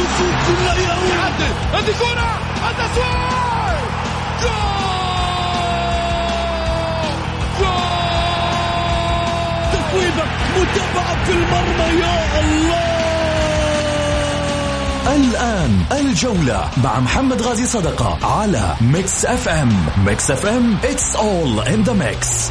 يعدل هذه كرة التسويق جول جول تفويضة متابعة في المرمى يا الله الآن الجولة مع محمد غازي صدقة على ميكس أف أم. ميكس أف أم it's all in the mix.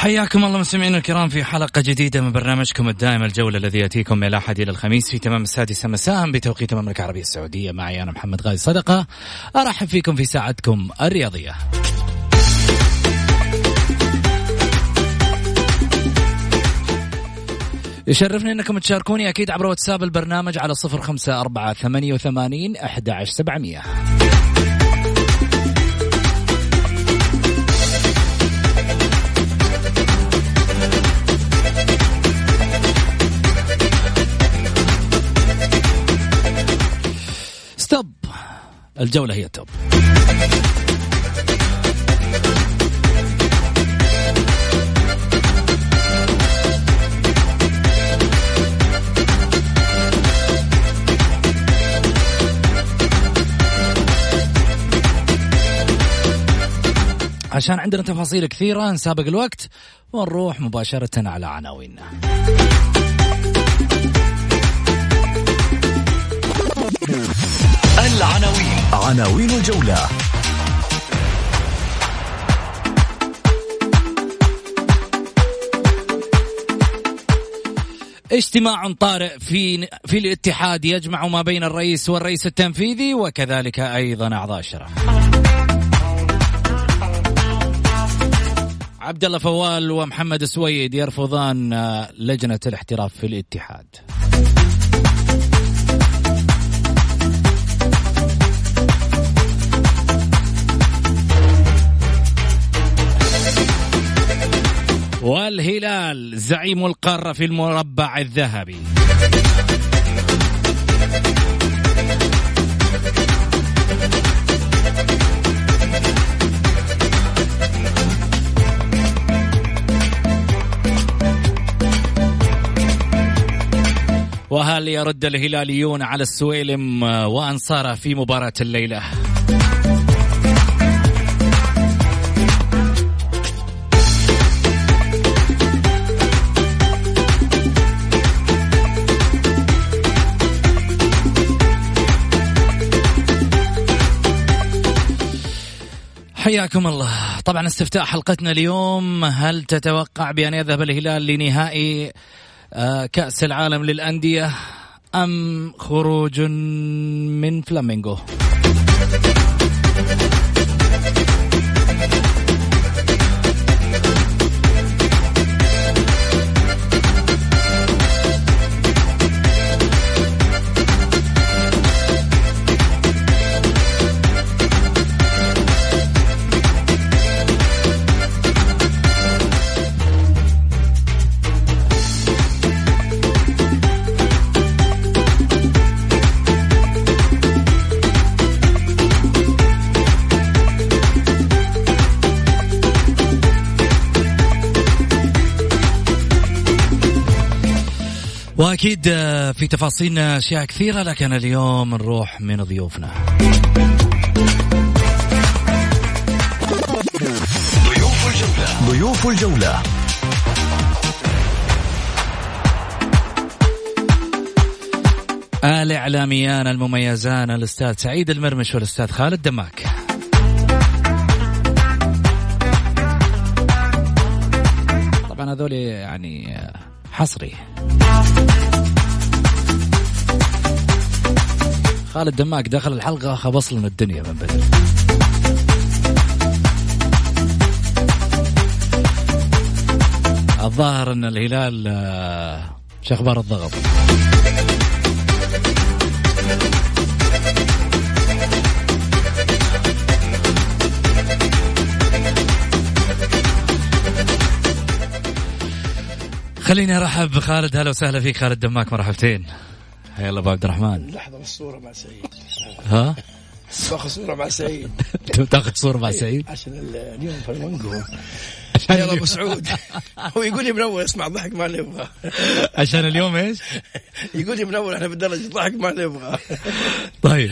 حياكم الله مستمعينا الكرام في حلقة جديدة من برنامجكم الدائم الجولة الذي يأتيكم من الأحد إلى الخميس في تمام السادسة مساء بتوقيت المملكة العربية السعودية. معي أنا محمد غازي صدقة. أرحب فيكم في ساعتكم الرياضية. يشرفني أنكم تشاركوني أكيد عبر واتساب البرنامج على صفر خمسة أربعة ثمانية وثمانين أحد عشر سبعمية. الجولة هي التوب. عشان عندنا تفاصيل كثيرة نسابق الوقت ونروح مباشرة على عناويننا العناوين عناوين الجولة اجتماع طارئ في في الاتحاد يجمع ما بين الرئيس والرئيس التنفيذي وكذلك أيضا أعضاء الشرف. عبد الله فوال ومحمد سويد يرفضان لجنة الاحتراف في الاتحاد. والهلال زعيم القارة في المربع الذهبي وهل يرد الهلاليون على السويلم وأنصاره في مباراة الليلة؟ حياكم الله. طبعا استفتاء حلقتنا اليوم هل تتوقع بأن يذهب الهلال لنهائي آه، كأس العالم للأندية أم خروج من فلامينغو؟ واكيد آه، في تفاصيلنا أشياء كثيرة لكن اليوم نروح من ضيوفنا. ضيوف الجولة. ضيوف الجولة. الإعلاميان المميزان الأستاذ سعيد المرمش والأستاذ خالد دماك. طبعا هذول يعني حصري. خالد دماك دخل الحلقة خبص لنا الدنيا من بدري الظاهر أن الهلال آه، شو أخبار الضغط؟ خليني أرحب بخالد. هلا وسهلا فيك خالد دماك مرحبتين. حيا الله أبو عبد الرحمن. لحظة بس صورة مع سعيد. ها؟ باخذ صورة مع سعيد. تاخذ صورة مع سعيد؟ عشان اليوم فلمنقو يلا أبو سعود. هو يقول لي منور اسمع ضحك ما نبغى. عشان اليوم إيش؟ يقول لي منور إحنا بالدرجة ضحك ما نبغى. طيب.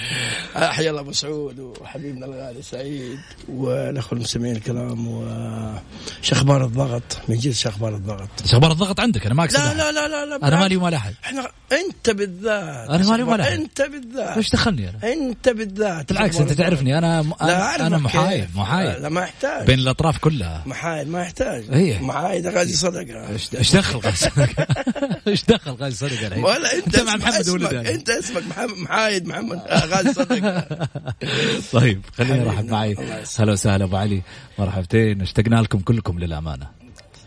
حيا الله أبو سعود وحبيبنا الغالي سعيد والاخوه المستمعين الكرام وش أخبار الضغط؟ من جد شو أخبار الضغط؟ إيش أخبار الضغط عندك؟ أنا ما اقصد لا. لا لا لا, لا أنا مالي ومال أحد. إحنا أنت بالذات. أنا مالي ولا أحد. أنت بالذات. إيش دخلني أنا؟ أنت بالذات. بالعكس أنت تعرفني. أنا م... أنا. محايد محايد. لا ما يحتاج بين الأطراف كلها. محايد. ما يحتاج إيه. محايد غازي صدقة إيش دخل غازي صدقة؟ إيش دخل غازي صدقة الحين؟ ولا أنت مع اسمك- محمد ولد يعني. أنت اسمك محمد محايد محمد آه غازي صدقة طيب خليني. أرحب معي. هلا وسهلا أبو علي مرحبتين اشتقنا لكم كلكم للأمانة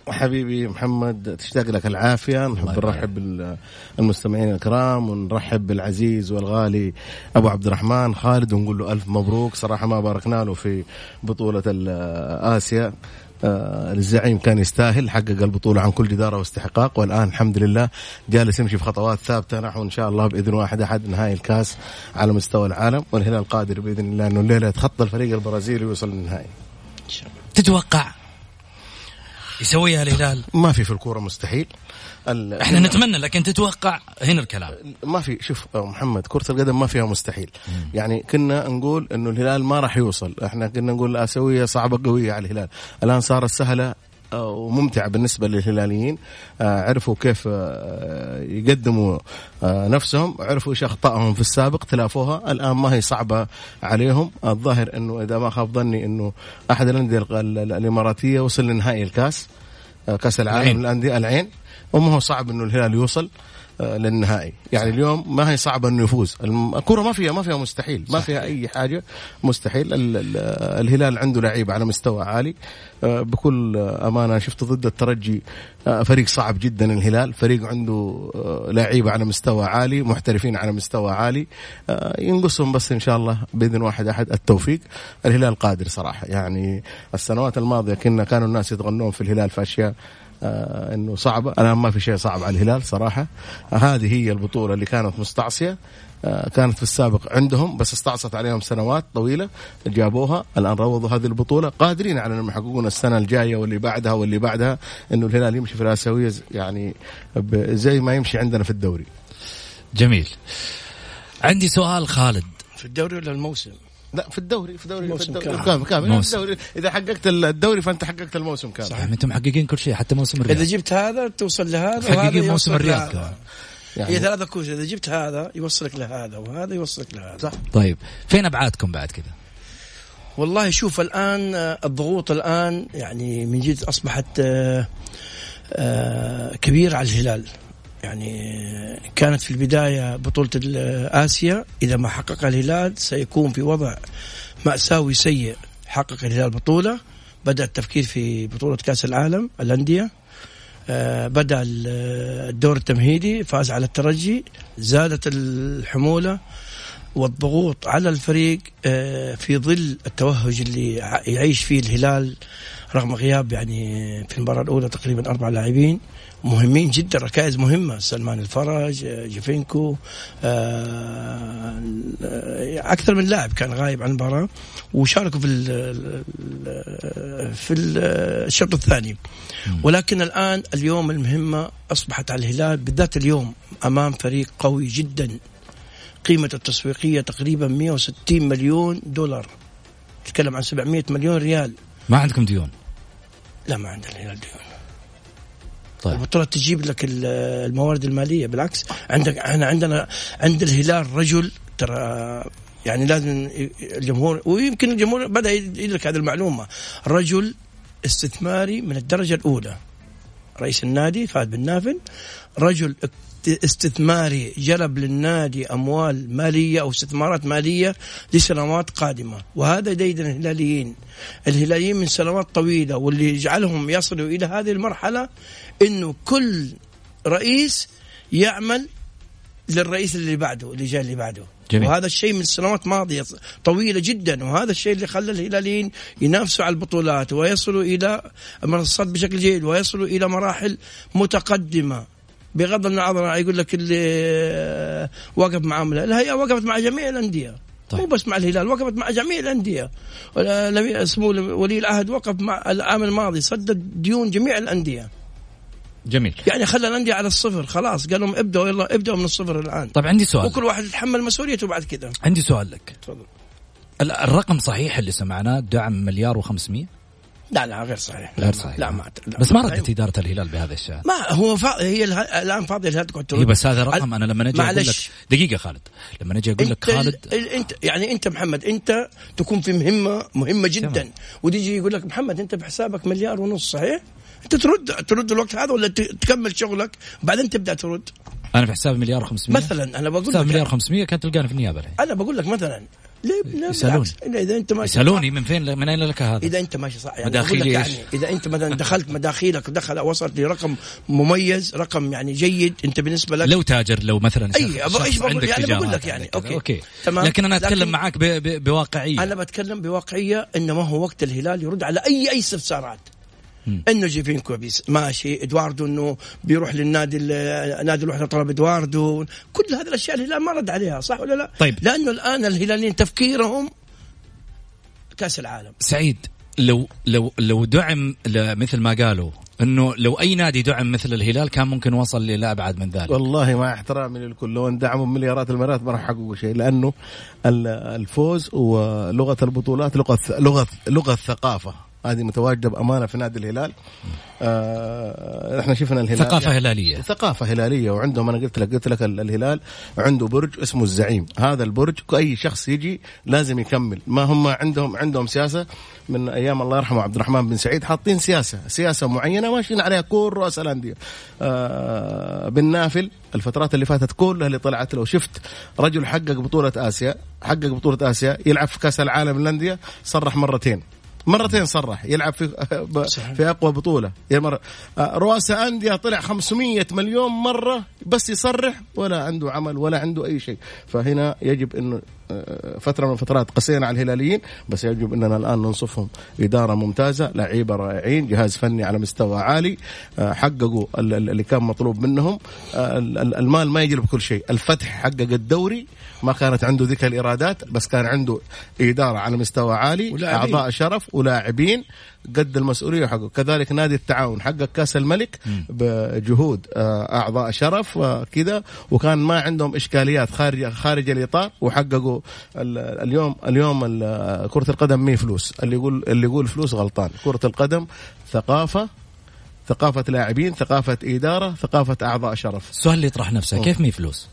حبيبي محمد تشتاق لك العافية نحب. نرحب بال- المستمعين الكرام ونرحب بالعزيز والغالي أبو عبد الرحمن خالد ونقول له ألف مبروك صراحة ما باركنا له في بطولة آسيا الزعيم كان يستاهل حقق البطولة عن كل جدارة واستحقاق. والآن الحمد لله جالس يمشي في خطوات ثابتة. نحو إن شاء الله بإذن واحد أحد نهائي الكاس على مستوى العالم. والهلال قادر بإذن الله أنه الليلة يتخطى الفريق البرازيلي ويوصل للنهائي. تتوقع يسويها الهلال؟ ما في في الكورة مستحيل. ال- إحنا نتمنى لكن تتوقع هنا الكلام. ما في شوف محمد كرة القدم ما فيها مستحيل. يعني كنا نقول إنه الهلال ما راح يوصل. إحنا كنا نقول الآسيوية صعبة قوية على الهلال. الآن صارت سهلة أه، وممتعة بالنسبة للهلاليين. آه، عرفوا كيف آه، يقدموا آه، نفسهم. عرفوا إيش أخطائهم في السابق تلافوها. الآن ما هي صعبة عليهم. الظاهر إنه إذا ما خاب ظني إنه أحد الأندية ال- ال- الإماراتية وصل لنهائي الكاس آه، كاس العالم العين. للأندية العين. وما هو صعب إنه الهلال يوصل آه، للنهائي. يعني اليوم ما هي صعبة إنه يفوز. الكرة ما فيها ما فيها مستحيل. ما فيها أي حاجة مستحيل. ال- ال- الهلال عنده لعيبه على مستوى عالي. آه، بكل أمانة شفت ضد الترجي آه، فريق صعب جدا الهلال. فريق عنده لعيبه على مستوى عالي محترفين على مستوى عالي. ينقصهم بس إن شاء الله بإذن واحد أحد التوفيق. الهلال قادر صراحة. يعني السنوات الماضية كنا كانوا الناس يتغنون في الهلال في أشياء آه إنه صعبه الان ما في شيء صعب على الهلال صراحة. آه هذه هي البطولة اللي كانت مستعصية. آه كانت في السابق عندهم بس استعصت عليهم سنوات طويلة جابوها. الآن روضوا هذه البطولة. قادرين على أنهم يحققون السنة الجاية واللي بعدها واللي بعدها إنه الهلال يمشي في الاسيويه يعني زي ما يمشي عندنا في الدوري. جميل. عندي سؤال خالد. في الدوري ولا الموسم؟ لا في الدوري في الدوري في الدوري كامل. كامل. الدوري إذا حققت الدوري فأنت حققت الموسم كامل صحيح. أنتم محققين كل شيء حتى موسم إذا الرياض جبت هذا توصل لهذا محققين وهذا موسم الرياض. كمان يعني هي ثلاثة كوش إذا جبت هذا يوصلك لهذا وهذا يوصلك لهذا صح طيب فين أبعادكم بعد كذا؟ والله شوف الآن آه، الضغوط الآن يعني من جد أصبحت آه، آه، كبيرة على الهلال يعني كانت في البداية بطولة ال- اسيا إذا ما حققها الهلال سيكون في وضع مأساوي سيء حقق الهلال بطولة. بدأ التفكير في بطولة كأس العالم الأندية. آه، ال- الدور التمهيدي فاز على الترجي. زادت الحمولة والضغوط على الفريق آه، في ظل التوهج اللي يعيش فيه الهلال رغم غياب يعني في المباراة الأولى تقريبا أربع لاعبين. مهمين جدا ركائز مهمة. سلمان الفرج جيفينكو آه، آه، أكثر من لاعب كان غايب عن المباراة وشاركوا في ال في ال الشوط الثاني. ولكن الآن اليوم المهمة أصبحت على الهلال بالذات اليوم أمام فريق قوي جدا. قيمة التسويقية تقريبا 160 مليون دولار. تتكلم عن 700 مليون ريال. ما عندكم ديون؟ لا ما عند الهلال ديون. طيب. البطوله تجيب لك ال- الموارد المالية. بالعكس عندك إحنا عندنا عند الهلال رجل ترى يعني لازم الجمهور ويمكن الجمهور بدأ يدرك هذه المعلومة. رجل استثماري من الدرجة الأولى. رئيس النادي فهد بن نافل رجل استثماري جلب للنادي أموال مالية أو استثمارات مالية لسنوات قادمة. وهذا ديدن الهلاليين. الهلاليين من سنوات طويلة واللي يجعلهم يصلوا إلى هذه المرحلة إنه كل رئيس يعمل للرئيس اللي بعده اللي جاي اللي بعده. جميل. وهذا الشيء من سنوات ماضية طويلة جدا وهذا الشيء اللي خلى الهلاليين ينافسوا على البطولات ويصلوا إلى المنصات بشكل جيد ويصلوا إلى مراحل متقدمة. بغض النظر يقول لك اللي وقف مع عمله الهيئة وقفت مع جميع الأندية. طيب. مو بس مع الهلال وقفت مع جميع الأندية. اسمه ولي العهد وقف مع العام الماضي سدد ديون جميع الأندية. جميل. يعني خلى الأندية على الصفر خلاص. قال لهم ابدأوا يلا ابدأوا من الصفر الآن. طيب عندي سؤال. وكل واحد يتحمل مسؤوليته بعد كذا عندي سؤال لك. تفضل. ال- الرقم صحيح اللي سمعناه دعم مليار و500 لا لا غير صحيح. غير صحيح. لا ما. لا. بس ما ردت إدارة الهلال بهذا الشان ما هو فا... هي اله... الآن فاضيه الهلال تقعد ترد. هي بس هذا رقم أنا لما أجي أقول لك. دقيقة خالد. لما أجي أقول لك خالد ال... انت يعني أنت محمد أنت تكون في مهمة مهمة جدا. تمام. وتيجي يقول لك محمد أنت بحسابك مليار ونص صحيح؟ انت ترد ترد الوقت هذا ولا. تكمل شغلك بعدين تبدأ ترد أنا في حساب مليار و500 مثلا أنا بقول حساب مليار 500 كانت تلقاني في النيابة الحين أنا بقول لك مثلا ليه. إلا اذا أنت ماشي يسألوني من فين من أين لك هذا؟ إذا أنت ماشي صح يعني مداخيلي؟ يعني إذا أنت مثلا دخلت مداخيلك دخل وصلت لرقم مميز رقم يعني جيد أنت بالنسبة لك لو تاجر لو مثلا أبغى- إيش بقول؟ يعني بقول لك يعني، كذا. Okay. Okay تمام. لكن أنا أتكلم لكن- معاك ب... ب... بواقعية أنا بتكلم بواقعية إنه ما هو وقت الهلال يرد على أي أي استفسارات إنه جيوفينكو بيس. ماشي. إدواردو إنه بيروح للنادي ال- نادي الوحدة طلب إدواردو. كل هذه الأشياء الهلال ما رد عليها صح ولا لا؟ طيب. لأنه الآن الهلاليين تفكيرهم كأس العالم. سعيد لو لو لو دعم مثل ما قالوا إنه لو أي نادي دعم مثل الهلال كان ممكن وصل إلى أبعد من ذلك. والله مع احترامي للكل لو اندعموا مليارات المرات ما راح يحققوا شيء لأنه ال- الفوز ولغه البطولات لغه لغة لغة الثقافة. هذه متواجدة بأمانة في نادي الهلال. آه إحنا شفنا الهلال ثقافة هلالية. ثقافة هلالية. وعندهم أنا قلت لك قلت لك ال- الهلال عنده برج اسمه الزعيم. هذا البرج أي شخص يجي لازم يكمل. ما هم عندهم عندهم سياسة من أيام الله يرحمه عبد الرحمن بن سعيد حاطين سياسة. سياسة معينة ماشيين عليها كل رؤساء الأندية. آه بن نافل الفترات اللي فاتت كلها اللي طلعت لو شفت رجل حقق بطولة آسيا حقق بطولة آسيا يلعب في كأس العالم للأندية صرح مرتين. مرتين صرح يلعب في في أقوى بطولة. يا مرة. آه، رؤساء أندية طلع 500 مليون مرة بس يصرح ولا عنده عمل ولا عنده أي شيء. فهنا يجب إنه آه، فترة من الفترات قسينا على الهلاليين بس يجب إننا الآن ننصفهم اداره ممتازة لعيبة رائعين جهاز فني على مستوى عالي. آه، حققوا ال- ال- اللي كان مطلوب منهم. ال- ال- المال ما يجلب كل شيء. الفتح حقق الدوري ما كانت عنده ذيك الايرادات بس كان عنده إدارة على مستوى عالي ولاعبين. أعضاء شرف ولاعبين قد المسؤولية حقه. كذلك نادي التعاون حقق كأس الملك بجهود آه، أعضاء شرف آه، كذا. وكان ما عندهم إشكاليات خارج خارج الإطار وحققوا ال- اليوم اليوم ال- كرة القدم مي فلوس. اللي يقول اللي يقول فلوس غلطان. كرة القدم ثقافة ثقافة لاعبين ثقافة إدارة ثقافة أعضاء شرف. السؤال اللي يطرح نفسه كيف مي فلوس؟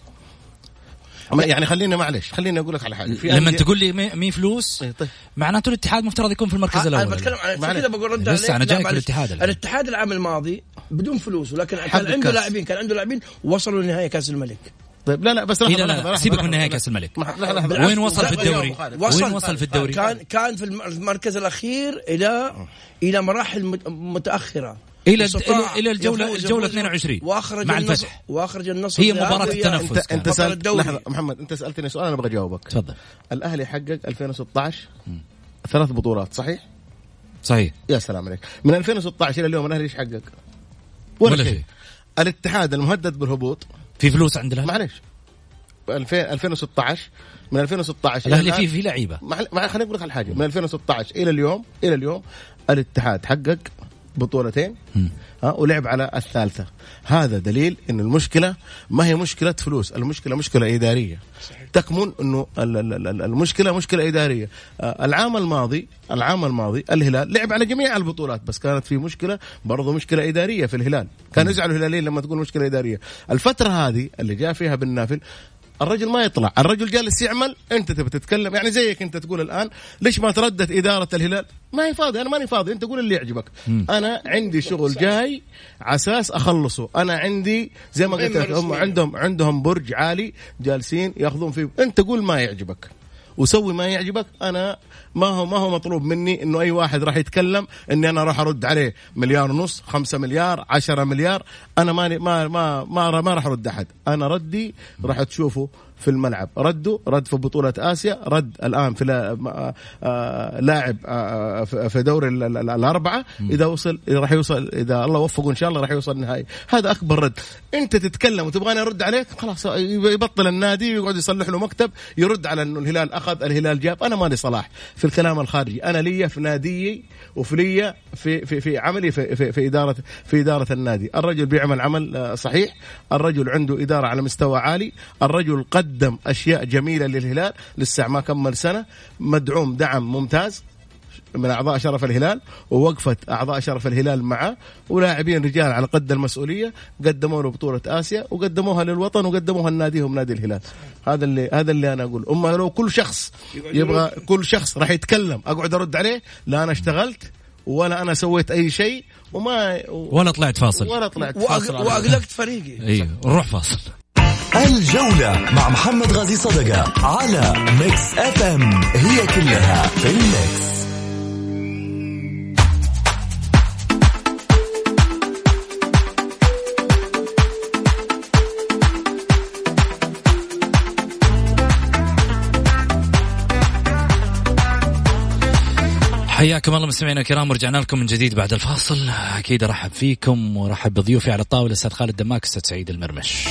يعني خليني معلش خليني أقول لك على حاجة لما تقول لي مي فلوس إيه، طيب. معناته الاتحاد مفترض يكون في المركز أنا الأول بتكلم عن. كذا بقول رد عليك. لا، جايك. الاتحاد. الاتحاد العام الماضي بدون فلوس ولكن كان عنده. لاعبين كان عنده لاعبين وصلوا لنهايه كاس الملك طيب لا لا بس لحظة لا لا, سيبك من نهايه لحظة. كاس الملك. وين. وصل في الدوري؟ وصل. وين وصل في الدوري؟ كان كان في الم- المركز الأخير إلى إلى مراحل مت- متأخرة الجولة- يفوز- الجولة يفوز 22 وأخرج مع النصر الفتح. وأخرج النصر هي ويا- التنفس. انت. أنت سألت. لحظة محمد أنت سألتني سؤال أنا أبغى اجاوبك تفضل الأهلي حقق 2016 ثلاث بطولات صحيح؟ صحيح يا سلام عليك من 2016 إلى اليوم الأهلي إيش حقق؟ ولا ولا شيء. شيء الاتحاد المهدد بالهبوط في فلوس عند الأهلي معلش 2000 2016 من 2016 إلى الأهلي الآن- في في لعيبة مع مع- خليني أقول لك على حاجة من 2016 إلى اليوم إلى اليوم الاتحاد حقق بطولتين ها ولعب على الثالثة. هذا دليل إن المشكلة ما هي مشكلة فلوس المشكلة مشكلة إدارية. تكمن إنه ال- ال- ال- المشكلة مشكلة إدارية. آه، العام الماضي العام الماضي الهلال لعب على جميع البطولات بس كانت في مشكلة برضه مشكلة إدارية في الهلال. كانوا يزعلوا الهلاليين لما تقول مشكلة إدارية. الفترة هذه اللي جاء فيها بن نافل الرجل ما يطلع. الرجل جالس يعمل انت تبي تتكلم. يعني زيك انت تقول الآن ليش ما تردت إدارة الهلال؟ ما هي فاضي أنا ماني فاضي. انت قول اللي يعجبك. أنا عندي شغل جاي على أساس أخلصه. أنا عندي زي ما قلت لك هم عندهم عندهم برج عالي جالسين يأخذون فيه. انت قول ما يعجبك. وسوي ما يعجبك. أنا ما هو ما هو مطلوب مني إنه أي واحد راح يتكلم إني أنا راح أرد عليه مليار ونص خمسة مليار عشرة مليار. أنا ماني ما ما ما, ما راح أرد أحد. أنا ردي راح تشوفه في الملعب. ردوا رد في بطولة آسيا رد الآن في آه، آه، لاعب آه، في دوري ال- ال- الأربعة. إذا وصل راح يوصل إذا الله وفقه إن شاء الله راح يوصل النهائي. هذا أكبر رد. أنت تتكلم وتبغاني أرد عليك؟ خلاص يبطل النادي ويقعد يصلح له مكتب يرد على أنه الهلال أخذ الهلال جاب. أنا مالي صلاح. في الكلام الخارجي أنا لي في ناديي وفي لي في في في عملي في في, في إدارة في إدارة النادي. الرجل بيعمل عمل آه، صحيح. الرجل عنده إدارة على مستوى عالي. الرجل قدم أشياء جميلة للهلال لسه ما كمل سنة. مدعوم دعم ممتاز. من أعضاء شرف الهلال ووقفت أعضاء شرف الهلال معه ولاعبين رجال على قد المسؤولية قدموا له بطولة آسيا وقدموها للوطن وقدموها لناديهم نادي الهلال. هذا اللي هذا اللي أنا أقول. أما لو كل شخص يبغى كل شخص راح يتكلم أقعد أرد عليه لا أنا اشتغلت ولا أنا سويت أي شيء وما ولا طلعت فاصل. ولا طلعت فاصل واقلقت فريقي. أيوه نروح فاصل. الجولة مع محمد غازي صدقة على Mix FM. هي كلها في ال mix. حياكم الله مستمعينا الكرام ورجعنا لكم من جديد بعد الفاصل. أكيد أرحب فيكم وارحب بضيوفي على الطاولة أستاذ خالد دماك أستاذ سعيد المرمش.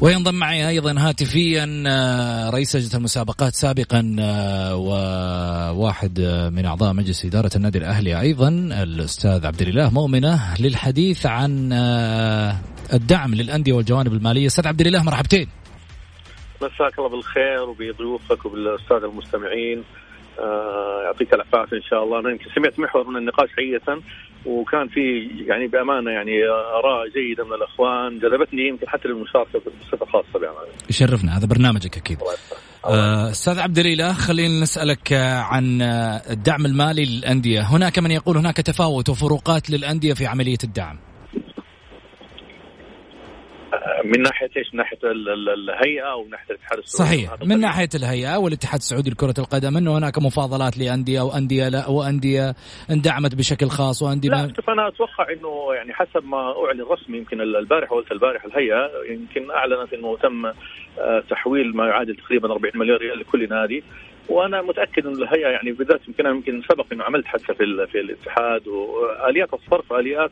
وينضم معي أيضا هاتفيا آه، رئيس لجنة المسابقات سابقا آه، وواحد آه، من أعضاء مجلس إدارة النادي الأهلي أيضا الأستاذ عبد الإله مؤمنة للحديث عن الدعم للأندية والجوانب المالية. أستاذ عبد الإله مرحبتين. مساك الله بالخير وبضيوفك وبالساده المستمعين. آه يعطيك العافية إن شاء الله. أنا يمكن سمعت محور من النقاش حقيقة وكان في يعني بأمانة يعني آراء جيدة من الأخوان جذبتني يمكن حتى للمشاركة بصفة خاصة بأمانة. يشرفنا هذا برنامجك أكيد. آه، أستاذ عبد الإله خلينا نسألك عن الدعم المالي للأندية. هناك من يقول هناك تفاوت وفروقات للأندية في عملية الدعم. من ناحية إيش؟ من ناحية ال- ال- الهيئة أو من ناحية الاتحاد السعودي صحيح من. ناحية الهيئة والاتحاد السعودي لكرة القدم إنه هناك مفاضلات لأندية وانديه لا وانديه اندعمت بشكل خاص وأندية لا شوف أنا أتوقع إنه يعني حسب ما أعلن رسمي يمكن البارحه قلت البارحه الهيئة يمكن أعلنت إنه تم آه، تحويل ما يعادل تقريبا 40 مليار ريال لكل نادي وأنا متأكد إن الهيئة يعني بالذات يمكن أنا يمكن سبق إنه عملت حتى في في الاتحاد وآليات الصرف آليات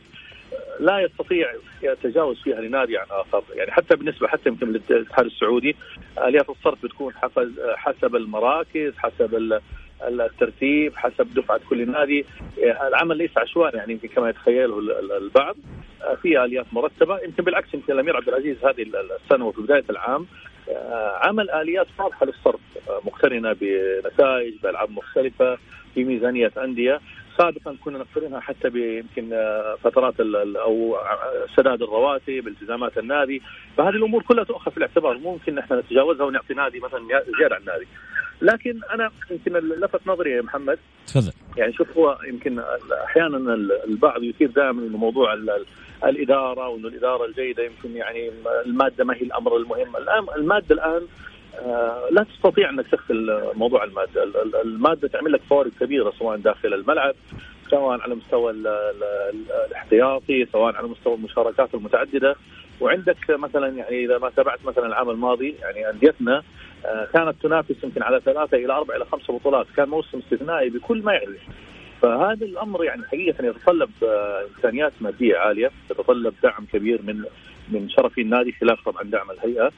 لا يستطيع يتجاوز فيها لنادي عن آخر، يعني حتى بالنسبة حتى يمكن للاتحاد السعودي آليات الصرف بتكون حسب المراكز، حسب ال- الترتيب، حسب دفعة كل نادي، العمل ليس عشوائي يعني يمكن كما يتخيله ال- ال- البعض، في آليات مرتبة، يمكن بالعكس يمكن الأمير عبد العزيز هذه ال- السنة وفي بداية العام آه، عمل آليات واضحة للصرف. مقترنه بنتائج بألعاب مختلفة في ميزانية أندية. سابقا كنا نقترنها حتى بيمكن آه، فترات أو سداد الرواتب التزامات النادي. فهذه الأمور كلها تؤخذ في الاعتبار. ممكن نحن نتجاوزها ونعطي نادي مثلا زيادة عن نادي لكن أنا يمكن لفت نظري يا محمد. تفضل. يعني شوف هو يمكن أحيانا البعض يثير دائما إنه موضوع ال- ال- الإدارة وإنه الإدارة الجيدة يمكن يعني المادة ما هي الأمر المهم، الآن المادة الآن لا تستطيع أنك تغفل موضوع المادة، ال- ال- المادة تعمل لك فوارق كبيرة سواء داخل الملعب سواء على مستوى ال- ال- ال- الاحتياطي، سواء على مستوى المشاركات المتعددة، وعندك مثلا يعني إذا ما تابعت مثلا العام الماضي يعني أنديتنا آه، كانت تنافس يمكن على ثلاثة إلى أربع إلى خمسة بطولات، كان موسم استثنائي بكل ما يعني فهذا الأمر يعني حقيقة يتطلب آه، امكانيات مادية عالية، يتطلب دعم كبير من من شرفي النادي خلاف طبعا دعم الهيئة. آه،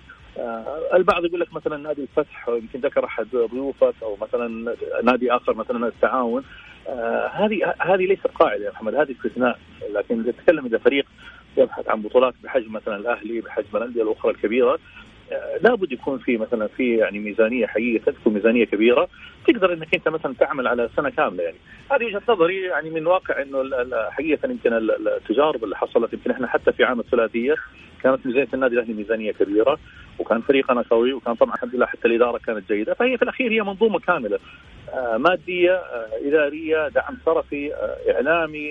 البعض يقول لك مثلا نادي الفتح يمكن ذكر أحد ضيوفك أو مثلا نادي آخر مثلا التعاون. آه، هذه هذه ليست قاعدة يا محمد هذه استثناء. لكن تتكلم إذا فريق يبحث عن بطولات بحجم مثلا الأهلي بحجم الأندية الأخرى الكبيرة آه، لابد يكون في مثلا في يعني ميزانية حقيقه تكون ميزانية كبيرة. تقدر إنك أنت مثلا تعمل على سنة كاملة يعني. هذه وجهة نظري يعني من واقع إنه حقيقة يمكن التجارب اللي حصلت يمكن إحنا حتى في عام الثلاثية كانت ميزانية النادي الأهلي ميزانية كبيرة وكان فريقنا قوي وكان طبعا الحمد لله حتى الإدارة كانت جيدة فهي في الأخير هي منظومة كاملة آه، مادية آه، إدارية دعم صرفي إعلامي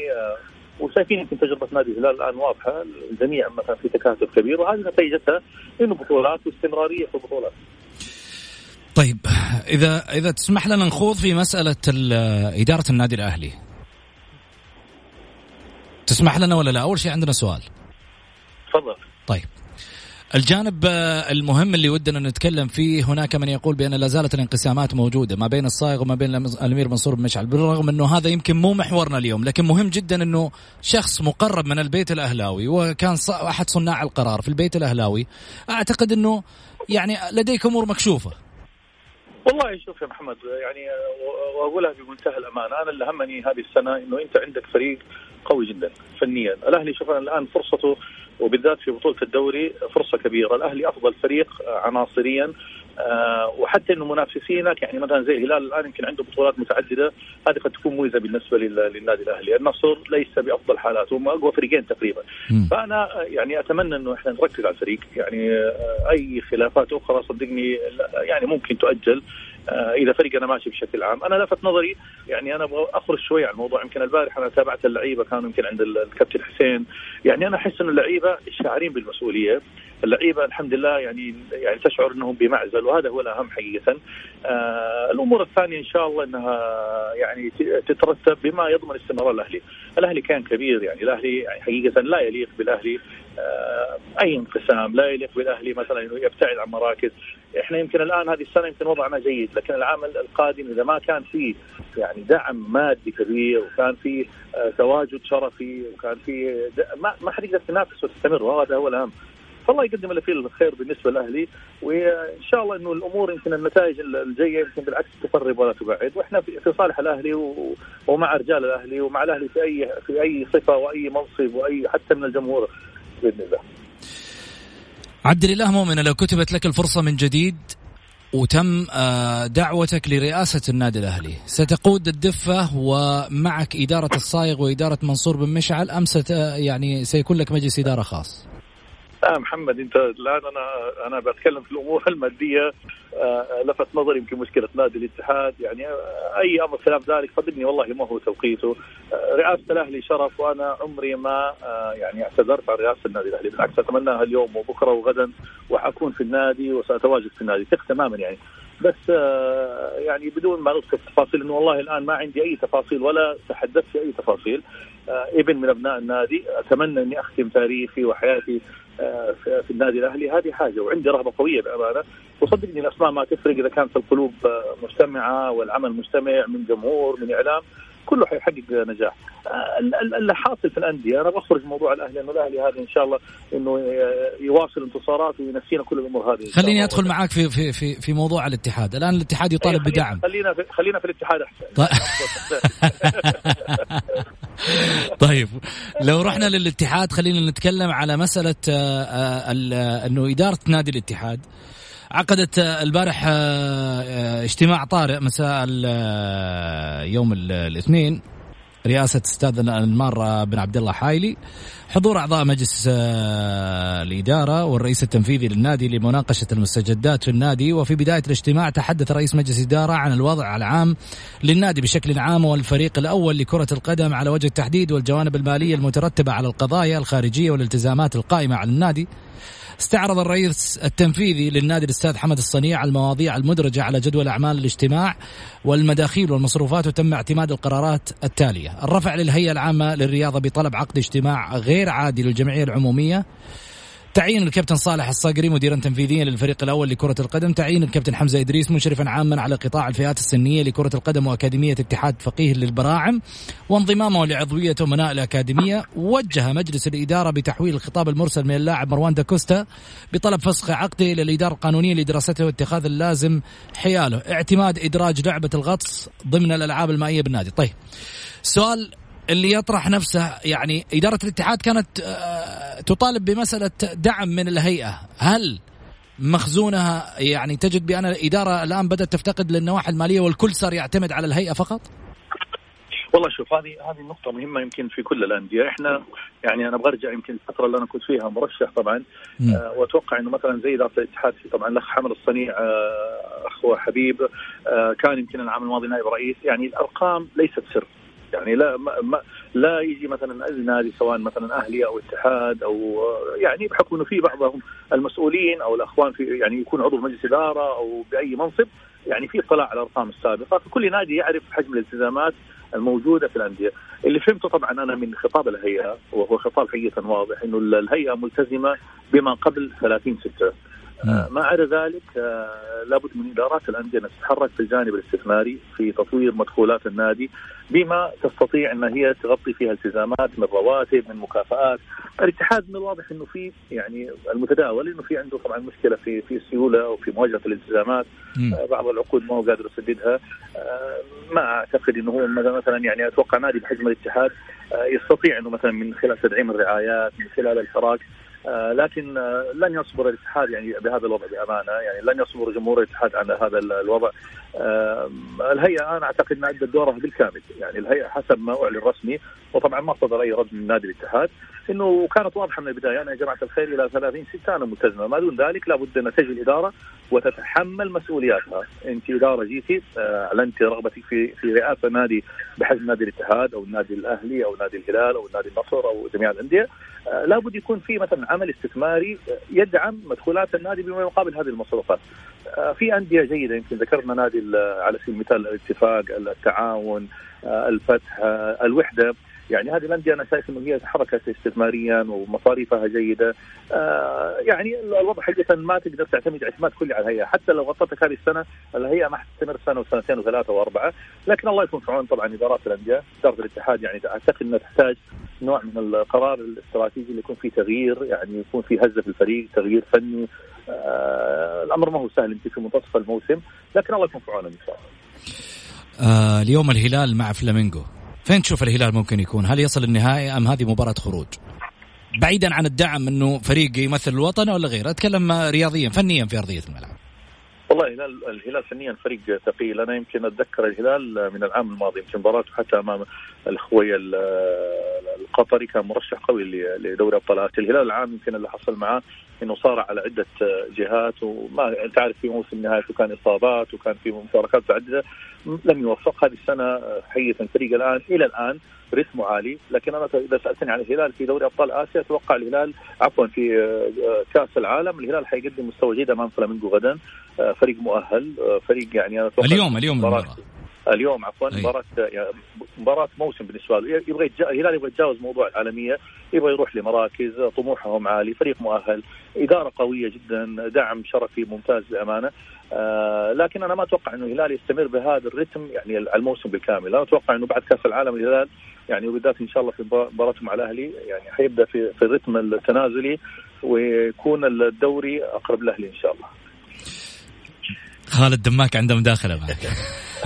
وشايفين يمكن تجربة نادي الهلال الآن واضحة الجميع مثلا في تكاتف كبير وهذه نتيجتها إنه بطولات واستمرارية في البطولات. طيب إذا إذا تسمح لنا نخوض في مسألة إدارة النادي الأهلي. تسمح لنا ولا لا؟ أول شيء عندنا سؤال. تفضل. طيب. الجانب آه، المهم اللي ودنا نتكلم فيه هناك من يقول بأن لا زالت الانقسامات موجودة ما بين الصايغ وما بين الأمير منصور بن مشعل بالرغم أنه هذا يمكن مو محورنا اليوم لكن مهم جدا أنه شخص مقرب من البيت الأهلاوي وكان أحد صناع القرار في البيت الأهلاوي أعتقد أنه يعني لديك أمور مكشوفة. والله شوف يا محمد يعني وأقولها بمنتهى الامانه أنا اللي همني هذه السنة إنه أنت عندك فريق قوي جدا فنيا. الأهلي شوف الآن فرصته وبالذات في بطولة الدوري فرصة كبيرة. الأهلي أفضل فريق عناصريا. آه وحتى إنه منافسينك يعني مثلا زي الهلال الآن يمكن عنده بطولات متعددة هذه قد تكون ميزة بالنسبة للنادي الأهلي، النصر ليس بأفضل حالاته هم أقوى فريقين تقريبا. م. فأنا يعني أتمنى إنه إحنا نركز على الفريق. يعني آه أي خلافات أخرى صدقني يعني ممكن تؤجل. آه، إذا فريقنا ماشي بشكل عام. أنا لفت نظري يعني أنا أبغى أخرج شوي عن الموضوع. يمكن البارح أنا تابعت اللعيبة كانوا يمكن عند الكابتن حسين. يعني أنا أحس انه اللعيبة شاعرين بالمسؤولية. اللعيبة الحمد لله يعني يعني تشعر إنهم بمعزل وهذا هو الأهم حقيقة. آه الأمور الثانية إن شاء الله إنها يعني تترتب بما يضمن استمرار الأهلي. الأهلي كان كبير يعني الأهلي حقيقة لا يليق بالأهلي آه أي انقسام، لا يليق بالأهلي مثلا إنه يبتعد عن مراكز. إحنا يمكن الآن هذه السنة يمكن وضعنا جيد لكن العام القادم إذا ما كان في يعني دعم مادي كبير وكان في آه تواجد شرفي وكان في ما ما حتقدر تنافس وتستمر وهذا هو الأهم. فالله يقدم اللي فيه الخير بالنسبة للاهلي وإن شاء الله إنه الأمور يمكن النتائج الجاية يمكن بالعكس تقرب ولا تبعد وإحنا في صالح الأهلي ومع رجال الأهلي ومع الأهلي في اي في أي صفة وأي منصب وأي حتى من الجمهور بإذن الله. عبد الإله مؤمن لو كتبت لك الفرصة من جديد وتم آه، دعوتك لرئاسة النادي الأهلي ستقود الدفة ومعك إدارة الصايغ وإدارة منصور بن مشعل أم ست يعني سيكون لك مجلس إدارة خاص؟ لا محمد انت الآن أنا أنا بتكلم في الأمور المادية آه، لفت نظري يمكن مشكلة نادي الاتحاد يعني آه، أي أمر خلاف ذلك صدقني والله ما هو توقيته. آه، رئاسة الأهلي شرف وأنا عمري ما يعني اعتذرت عن رئاسة النادي الأهلي. بالعكس اتمناها اليوم وبكرة وغدا وحكون في النادي وسأتواجد في النادي. ثق تماما يعني. بس يعني بدون ما ندخل في تفاصيل إنه والله الآن ما عندي أي تفاصيل ولا تحدثت في أي تفاصيل. ابن من أبناء النادي. أتمنى أني أختم تاريخي وحياتي في النادي الأهلي. هذه حاجة وعندي رغبة قوية بأمانة. وصدقني الأسماء ما تفرق إذا كانت القلوب مجتمعه والعمل مجتمع من جمهور من إعلام كله حيحقق نجاح. اللي حاصل في الأندية أنا بخرج موضوع الأهلي انه الأهلي هذا إن شاء الله إنه يواصل انتصارات وينسينا كل الأمور هذه خليني أدخل معاك في في في في موضوع الاتحاد. الآن الاتحاد يطالب إيه، بدعم. خلينا في خلينا في الاتحاد أحسن. طيب لو رحنا للاتحاد خلينا نتكلم على مسألة آه، آه، إنه إدارة نادي الاتحاد عقدت البارح آه، اجتماع طارئ مساء يوم الاثنين. رئاسة أستاذ انمار بن عبد الله حايلي. حضور أعضاء مجلس آه، الإدارة والرئيس التنفيذي للنادي لمناقشة المستجدات في النادي. وفي بداية الاجتماع تحدث رئيس مجلس الاداره عن الوضع العام للنادي بشكل عام والفريق الأول لكرة القدم على وجه التحديد والجوانب المالية المترتبة على القضايا الخارجية والالتزامات القائمة على النادي. استعرض الرئيس التنفيذي للنادي الأستاذ حمد الصنيع المواضيع المدرجة على جدول أعمال الاجتماع والمداخيل والمصروفات وتم اعتماد القرارات التالية: الرفع للهيئة العامة للرياضة بطلب عقد اجتماع غير عادي للجمعية العمومية. تعيين الكابتن صالح الصقري مديرا تنفيذيا للفريق الأول لكرة القدم. تعيين الكابتن حمزة إدريس مشرفا عاما على قطاع الفئات السنية لكرة القدم وأكاديمية اتحاد فقيه للبراعم وانضمامه لعضويه امناء الأكاديمية. وجه مجلس الإدارة بتحويل الخطاب المرسل من اللاعب مروان داكوستا بطلب فسخ عقده إلى الإدارة القانونية لدراسته واتخاذ اللازم حياله. اعتماد إدراج لعبة الغطس ضمن الألعاب المائية بالنادي. طيب سؤال اللي يطرح نفسه يعني إدارة الاتحاد كانت آه، تطالب بمسألة دعم من الهيئة. هل مخزونها يعني تجد بأن الإدارة الآن بدأت تفتقد للنواحي المالية والكل صار يعتمد على الهيئة فقط؟ والله شوف هذه هذه النقطة مهمة يمكن في كل الأندية، إحنا يعني أنا برجع يمكن الفترة اللي أنا كنت فيها مرشح طبعا. آه وأتوقع إنه مثلا زي إدارة الاتحاد في طبعا الأخ حمد الصنيع آه أخوه حبيب آه كان يمكن العام الماضي نائب رئيس، يعني الأرقام ليست سر. يعني لا ما لا يجي مثلا اي نادي سواء مثلا أهلي أو اتحاد أو يعني بحكم إنه في بعضهم المسؤولين أو الأخوان في يعني يكون عضو مجلس إدارة أو بأي منصب يعني في اطلاع على الأرقام السابقة فكل نادي يعرف حجم الالتزامات الموجودة في الأندية، اللي فهمته طبعا أنا من خطاب الهيئة وهو خطاب حقيقه واضح إنه الهيئة ملتزمة بما قبل 30 6 آه ما عدا ذلك آه لابد من إدارات الأندية أن تتحرك في الجانب الاستثماري في تطوير مدخولات النادي بما تستطيع أن هي تغطي فيها التزامات من رواتب من مكافآت. الاتحاد من الواضح إنه في يعني المتداول إنه في عنده طبعا مشكلة في في السيولة أو في مواجهة الالتزامات. آه بعض العقود ما هو قادر يسددها. ما أعتقد إنه هو مثلا يعني أتوقع نادي بحجم الاتحاد يستطيع إنه مثلا من خلال تدعيم الرعايات من خلال الحراك لكن آه لن يصبر الاتحاد يعني بهذا الوضع بأمانة يعني لن يصبر جمهور الاتحاد على هذا الوضع. آه الهيئة أنا أعتقد إنها أدت دورها بالكامل يعني الهيئة حسب ما اعلن رسمي وطبعا ما صدر اي رد من نادي الاتحاد إنه كانت واضحة من البداية أنا يا جماعة الخير إلى 30 6 أنا ملتزمة. ما دون ذلك لابد أن تجي الإدارة وتتحمل مسؤولياتها. أنت إدارة جيتي اعلنتي رغبتك في في رئاسة نادي بحجم نادي الاتحاد أو النادي الأهلي أو نادي الهلال أو نادي النصر أو جميع الأندية. لابد يكون في مثلا عمل استثماري يدعم مدخولات النادي بما يقابل هذه المصروفات. في أندية جيدة يمكن ذكرنا نادي على سبيل المثال الاتفاق، التعاون، الفتح، الوحدة، يعني هذه الأندية أنا شايف إنه هي تحركت استثماريا ومصاريفها جيدة. آه يعني الوضع حقيقة ما تقدر تعتمد اعتماد كلي على الهيئة. حتى لو غطتك هذه السنة الهيئة ما حتستمر سنة وسنتين وثلاثة وأربعة. لكن الله يكون في عون طبعا إدارات الأندية إدارة الاتحاد. يعني أعتقد إنها تحتاج نوع من القرار الاستراتيجي اللي يكون فيه تغيير يعني يكون فيه هزة في الفريق تغيير فني. آه الأمر ما هو سهل يمكن في منتصف الموسم. لكن الله يكون في عونهم إن شاء الله. آه اليوم الهلال مع فلامينغو. فين تشوف الهلال ممكن يكون؟ هل يصل النهائي أم هذه مباراة خروج؟ بعيدا عن الدعم إنه فريق يمثل الوطن ولا غيره، أتكلم رياضيا فنيا في أرضية الملعب. والله الهلال الهلال فنيا فريق ثقيل أنا يمكن أتذكر الهلال من العام الماضي يمكن مباراته حتى أمام الاخوي القطري كان مرشح قوي لدوري ابطال اسيا الهلال العام يمكن اللي حصل معاه إنه صار على عدة جهات وما انت عارف في موسم نهايته كان إصابات وكان في مشاركات متعدده لم يوفق هذه السنة حقيقه الفريق الآن. إلى الآن رتمه عالي. لكن أنا إذا سألتني عن الهلال في دوري أبطال آسيا أتوقع الهلال عفوا في كأس العالم الهلال حيقدم مستوى جيد أمام فلامينجو غدا فريق مؤهل فريق يعني أنا أتوقع اليوم اليوم المباراة. اليوم عفوا مباراة يعني مباراة موسم بالنسبة له. يبغى الهلال يبغى يتجاوز موضوع العالمية يبغى يروح لمراكز طموحهم عالي فريق مؤهل إدارة قوية جدا دعم شرفي ممتاز بأمانة. آه لكن أنا ما أتوقع إنه الهلال يستمر بهذا الرتم يعني الموسم بالكامل. أنا أتوقع إنه بعد كأس العالم الهلال يعني وبالذات إن شاء الله في مباراتهم مع الأهلي يعني حيبدأ في في الرتم التنازلي ويكون الدوري أقرب الاهلي إن شاء الله. خالد دماك عنده مداخله معك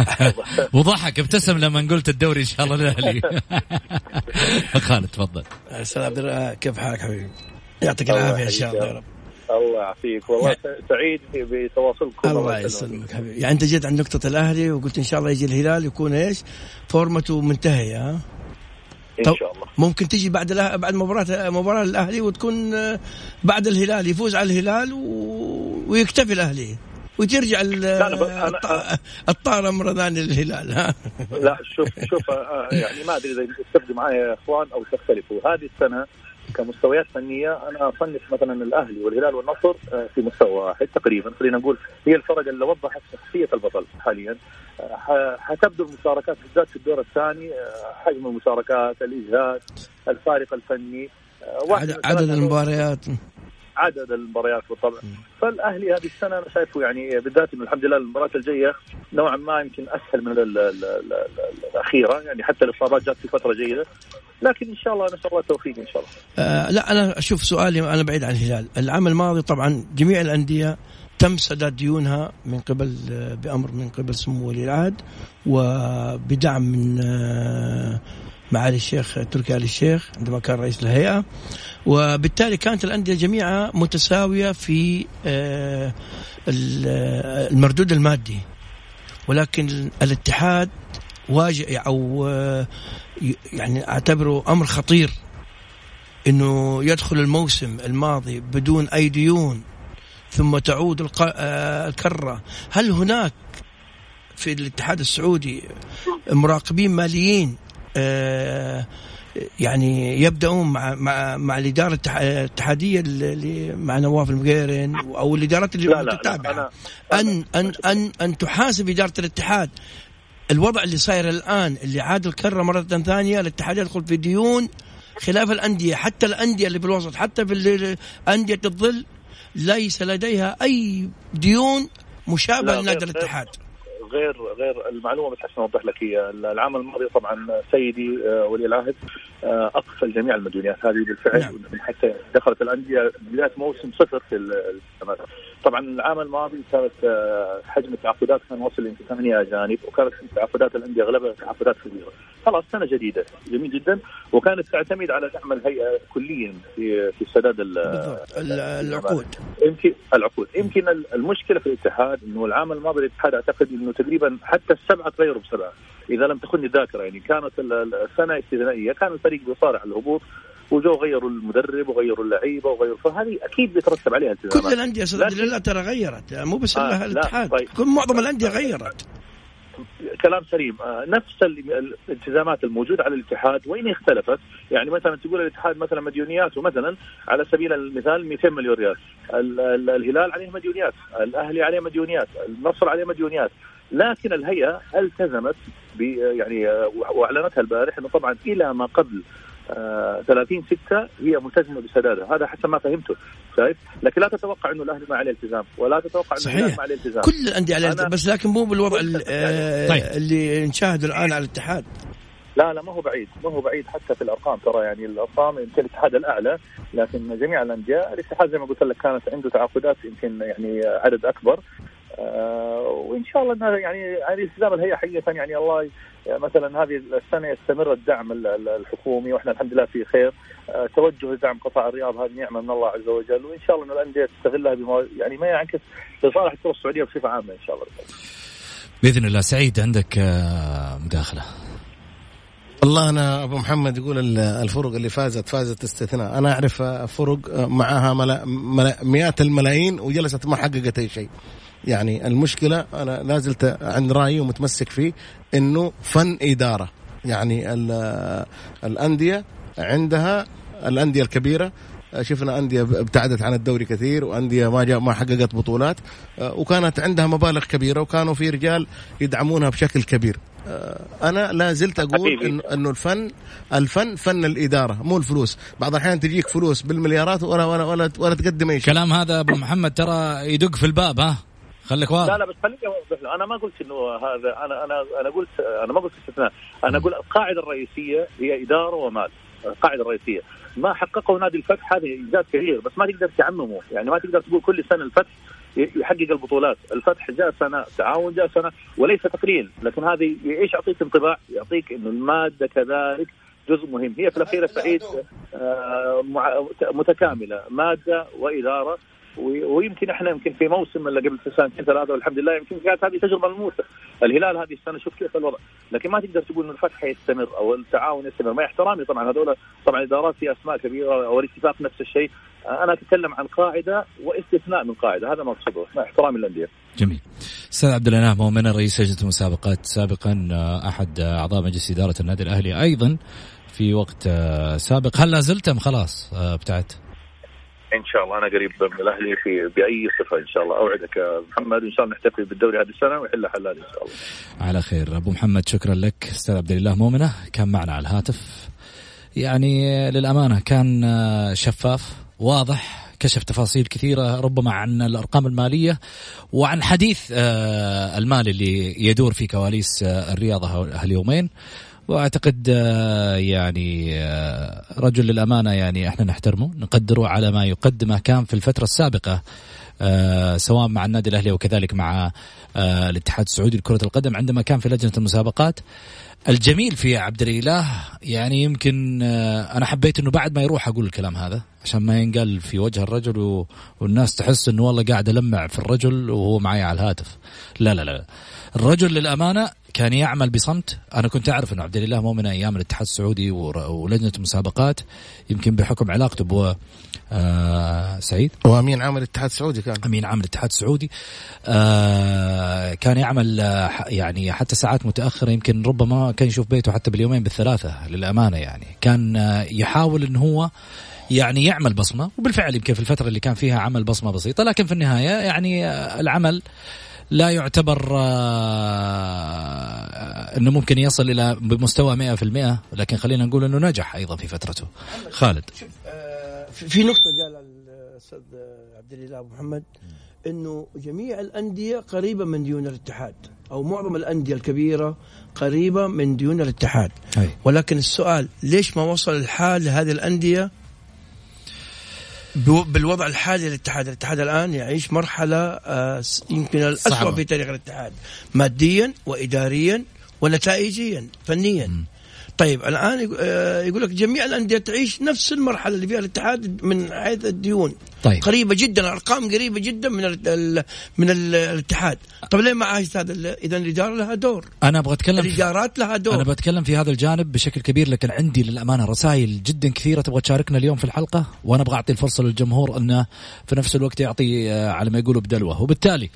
وضحك ابتسم لما قلت الدوري إن شاء الله الاهلي خالد تفضل. أستاذ عبد كيف حالك حبيبي؟ يعطيك العافية إن شاء الله يا رب. الله يعافيك. والله سعيد بتواصلكم الله يسلمك حبيبي. يعني أنت جيت عند نقطة الأهلي وقلت إن شاء الله يجي الهلال يكون إيش؟ فورمته منتهية ها؟ إن شاء الله. ممكن تجي بعد بعد مباراه مباراة الأهلي وتكون بعد الهلال يفوز على الهلال و... ويكتفي الأهلي. وترجع الطاره مرة ثانية للهلال ها؟ لا شوف شوف يعني ما أدري إذا تتفقوا معي يا إخوان أو تختلفوا. هذه السنة كمستويات فنية أنا أصنف مثلا الأهلي والهلال والنصر في مستوى واحد تقريبا. خلينا نقول هي الفرق اللي وضحت شخصية البطل حاليا. حتبدو المشاركات بالذات في الدور الثاني حجم المشاركات الإجهاد الفارق الفني. عدد المباريات. عدد المباريات بالطبع. فالأهلي هذه السنة أنا شايفه يعني بالذات إنه الحمد لله المباريات الجاية نوعا ما يمكن أسهل من ال ال ال الأخيرة يعني حتى الإصابات جات في فترة جيدة. لكن إن شاء الله نسأل الله التوفيق إن شاء الله. آه لا أنا أشوف سؤالي أنا بعيد عن الهلال، العام الماضي طبعا جميع الأندية تم سداد ديونها من قبل بأمر من قبل سمو ولي العهد وبدعم من آه، معالي الشيخ تركي آل الشيخ عندما كان رئيس الهيئة. وبالتالي كانت الأندية جميعها متساوية في آه، المردود المادي. ولكن الاتحاد واجه أو آه، يعني أعتبره أمر خطير. إنه يدخل الموسم الماضي بدون أي ديون ثم تعود آه، الكرة. هل هناك في الاتحاد السعودي مراقبين ماليين آه، يعني يبدأون مع مع مع الإدارة الاتحادية اللي مع نواف المقيرن أو الإدارات اللي لا متتابعه ان ان ان أن تحاسب إدارة الاتحاد. الوضع اللي صاير الآن اللي عاد الكرة مرة ثانية الاتحاد يدخل في ديون خلاف الأندية. حتى الأندية اللي بالوسط حتى في أندية الظل ليس لديها أي ديون مشابهة لنادي الاتحاد. غير غير المعلومة بس عشان أوضح لك هي العام الماضي طبعا سيدي آه، ولي العهد آه، أقفل جميع المديونيات هذه بالفعل نعم. حتى دخلت الأندية بداية موسم صفر في السنوات طبعا العام الماضي كانت آه، حجم التعاقدات كان وصل يمكن ثمانية اجانب وكانت تعاقدات الأندية اغلبها تعاقدات كبيرة. خلاص سنة جديدة جميل جدا وكانت تعتمد على دعم الهيئة كليا في في سداد العقود. يمكن العقود. يمكن المشكلة في الاتحاد إنه العام الماضي الاتحاد أعتقد إنه تقريبا حتى السبعة تغيروا بسبعة إذا لم تخني الذاكرة يعني. كانت السنة استثنائية كان الفريق بيصارع الهبوط وجو غيروا المدرب وغيروا اللعيبة وغيروا فهذه أكيد بيترتب عليها التزامات. كل الأندية لكن... لله ترى غيرت. مو بس آه الاتحاد. طيب. كل معظم الأندية غيرت. كلام سليم. آه، نفس الالتزامات الموجوده على الاتحاد وين اختلفت؟ يعني مثلا تقول الاتحاد مثلا مديونياته مثلا على سبيل المثال 200 مليون ريال. الهلال عليه مديونيات الأهلي عليه مديونيات النصر عليه مديونيات. لكن الهيئة التزمت يعني آه، وأعلنتها البارح إنه طبعا إلى ما قبل 30 6 هي ملتزمة بسدادها هذا حسب ما فهمته شايف؟ لكن لا تتوقع إنه الأهلي ما عليه التزام ولا تتوقع إنه صحيح. ما عليه التزام. كل الأندية عليه التزام بس لكن مو بالوضع آه طيب. اللي نشاهده الآن على الاتحاد. لا لا ما هو بعيد ما هو بعيد حتى في الأرقام ترى يعني الأرقام يمكن الاتحاد الأعلى لكن جميع الأندية الاتحاد زي ما قلت لك كانت عنده تعاقدات يمكن يعني عدد أكبر. آه وإن شاء الله إنها يعني يعني التزام الهيئة حقيقة يعني الله مثلا هذه السنة يستمر الدعم الحكومي وإحنا الحمد لله في خير. آه توجه لدعم قطاع الرياض هذه نعمة من الله عز وجل. وإن شاء الله إن الأندية تستغلها بما يعني ما ينعكس لصالح الكره السعودية بصفة عامة إن شاء الله. بإذن الله. سعيد عندك آه، مداخلة؟ والله أنا أبو محمد يقول الفرق اللي فازت فازت استثناء. أنا أعرف فرق معها ملا ملا مئات الملايين وجلست ما حققت أي شيء. يعني المشكلة أنا لا زلت عند رأيي ومتمسك فيه إنه فن إدارة. يعني الأندية عندها الأندية الكبيرة شفنا أندية ابتعدت عن الدوري كثير وأندية ما جاء ما حققت بطولات وكانت عندها مبالغ كبيرة وكانوا في رجال يدعمونها بشكل كبير. أنا لا زلت أقول انه إنه الفن الفن فن الإدارة مو الفلوس. بعض الأحيان تجيك فلوس بالمليارات ولا ولا ولا, ولا تقدم أي شيء. كلام هذا أبو محمد ترى يدق في الباب ها؟ خليك واضح. لا لا بس خليني أوضح له. أنا ما قلت إنه هذا أنا أنا أنا قلت أنا ما قلت استثناء. أنا أقول القاعدة الرئيسية هي إدارة ومال. القاعدة الرئيسية. ما حققه نادي الفتح هذا إنجاز كبير بس ما تقدر تعممه. يعني ما تقدر تقول كل سنة الفتح يحقق البطولات. الفتح جاء سنة تعاون جاء سنة وليس تقليل. لكن هذه إيش يعطيك انطباع؟ يعطيك إنه المادة كذلك جزء مهم. هي في الأخير سعيد آه، متكاملة. مادة وإدارة. ويمكن إحنا يمكن في موسم اللي قبل سنتين ثلاثة والحمد لله يمكن كانت هذه تجربة ملموسة. الهلال هذه السنة شوف كيف الوضع. لكن ما تقدر تقول إنه الفتح يستمر أو التعاون يستمر. مع احترامي طبعا هذول طبعا إدارات في أسماء كبيرة أو الاتفاق نفس الشيء. أنا أتكلم عن قاعدة واستثناء من قاعدة. هذا ما أقصده. مع احترامي للأندية. جميل. أستاذ عبد الانعام مؤمن رئيس لجنة المسابقات. سابقا أحد أعضاء مجلس إدارة النادي الأهلي أيضا في وقت سابق. هل لا زلتم؟ خلاص ابتعدت؟ إن شاء الله أنا قريب من الأهلي في بأي صفة إن شاء الله. أوعدك يا محمد إن شاء الله نحتفل بالدوري هذه السنة ويحل حلال إن شاء الله. على خير. أبو محمد شكرا لك. أستاذ عبد الله مؤمنة كان معنا على الهاتف. يعني للأمانة كان شفاف واضح كشف تفاصيل كثيرة ربما عن الأرقام المالية وعن حديث آه، المال اللي يدور في كواليس آه، الرياضة هاليومين. وأعتقد يعني رجل للأمانة يعني إحنا نحترمه نقدره على ما يقدمه كان في الفترة السابقة سواء مع النادي الأهلي وكذلك مع الاتحاد السعودي لكرة القدم عندما كان في لجنة المسابقات. الجميل في عبد الإله يعني يمكن آه، أنا حبيت إنه بعد ما يروح أقول الكلام هذا عشان ما ينقل في وجه الرجل والناس تحس إنه والله قاعد ألمع في الرجل وهو معي على الهاتف. لا لا لا. الرجل للأمانة كان يعمل بصمت. أنا كنت أعرف إنه عبد الإله مو من أيام الاتحاد السعودي ولجنة المسابقات يمكن بحكم علاقته بو آه سعيد. وأمين عام الاتحاد السعودي كان. أمين عام الاتحاد السعودي. آه كان يعمل آه يعني حتى ساعات متأخرة يمكن ربما كان يشوف بيته حتى باليومين بالثلاثة للأمانة يعني. كان آه يحاول إن هو يعني يعمل بصمة وبالفعل يمكن في الفترة اللي كان فيها عمل بصمة بسيطة لكن في النهاية يعني آه العمل لا يعتبر آه، إنه ممكن يصل إلى بمستوى 100% لكن خلينا نقول إنه نجح أيضا في فترته. خالد. شوف آه، في نقطة قال الأستاذ عبد الإله ابو محمد إنه جميع الأندية قريبة من ديون الاتحاد أو معظم الأندية الكبيرة قريبة من ديون الاتحاد. أي. ولكن السؤال ليش ما وصل الحال لهذه الأندية بالوضع الحالي للاتحاد. الاتحاد الآن يعيش مرحلة آه، يمكن الأسوأ في تاريخ الاتحاد. ماديا وإداريا ونتائجيا فنيا. م. طيب الآن آه، يقول لك جميع الأندية تعيش نفس المرحلة اللي فيها الاتحاد من حيث الديون. طيب. قريبة جدا ارقام قريبة جدا من ال من ال الاتحاد. طب ليه ما عايش هذا اذا الإدارة لها دور؟ أنا أبغى أتكلم الإدارات لها دور. أنا بتكلم في هذا الجانب بشكل كبير لكن عندي للأمانة رسائل جدا كثيرة تبغى تشاركنا اليوم في الحلقة وأنا أبغى أعطي الفرصة للجمهور انه في نفس الوقت يعطي آه، على ما يقولوا بدلوه. وبالتالي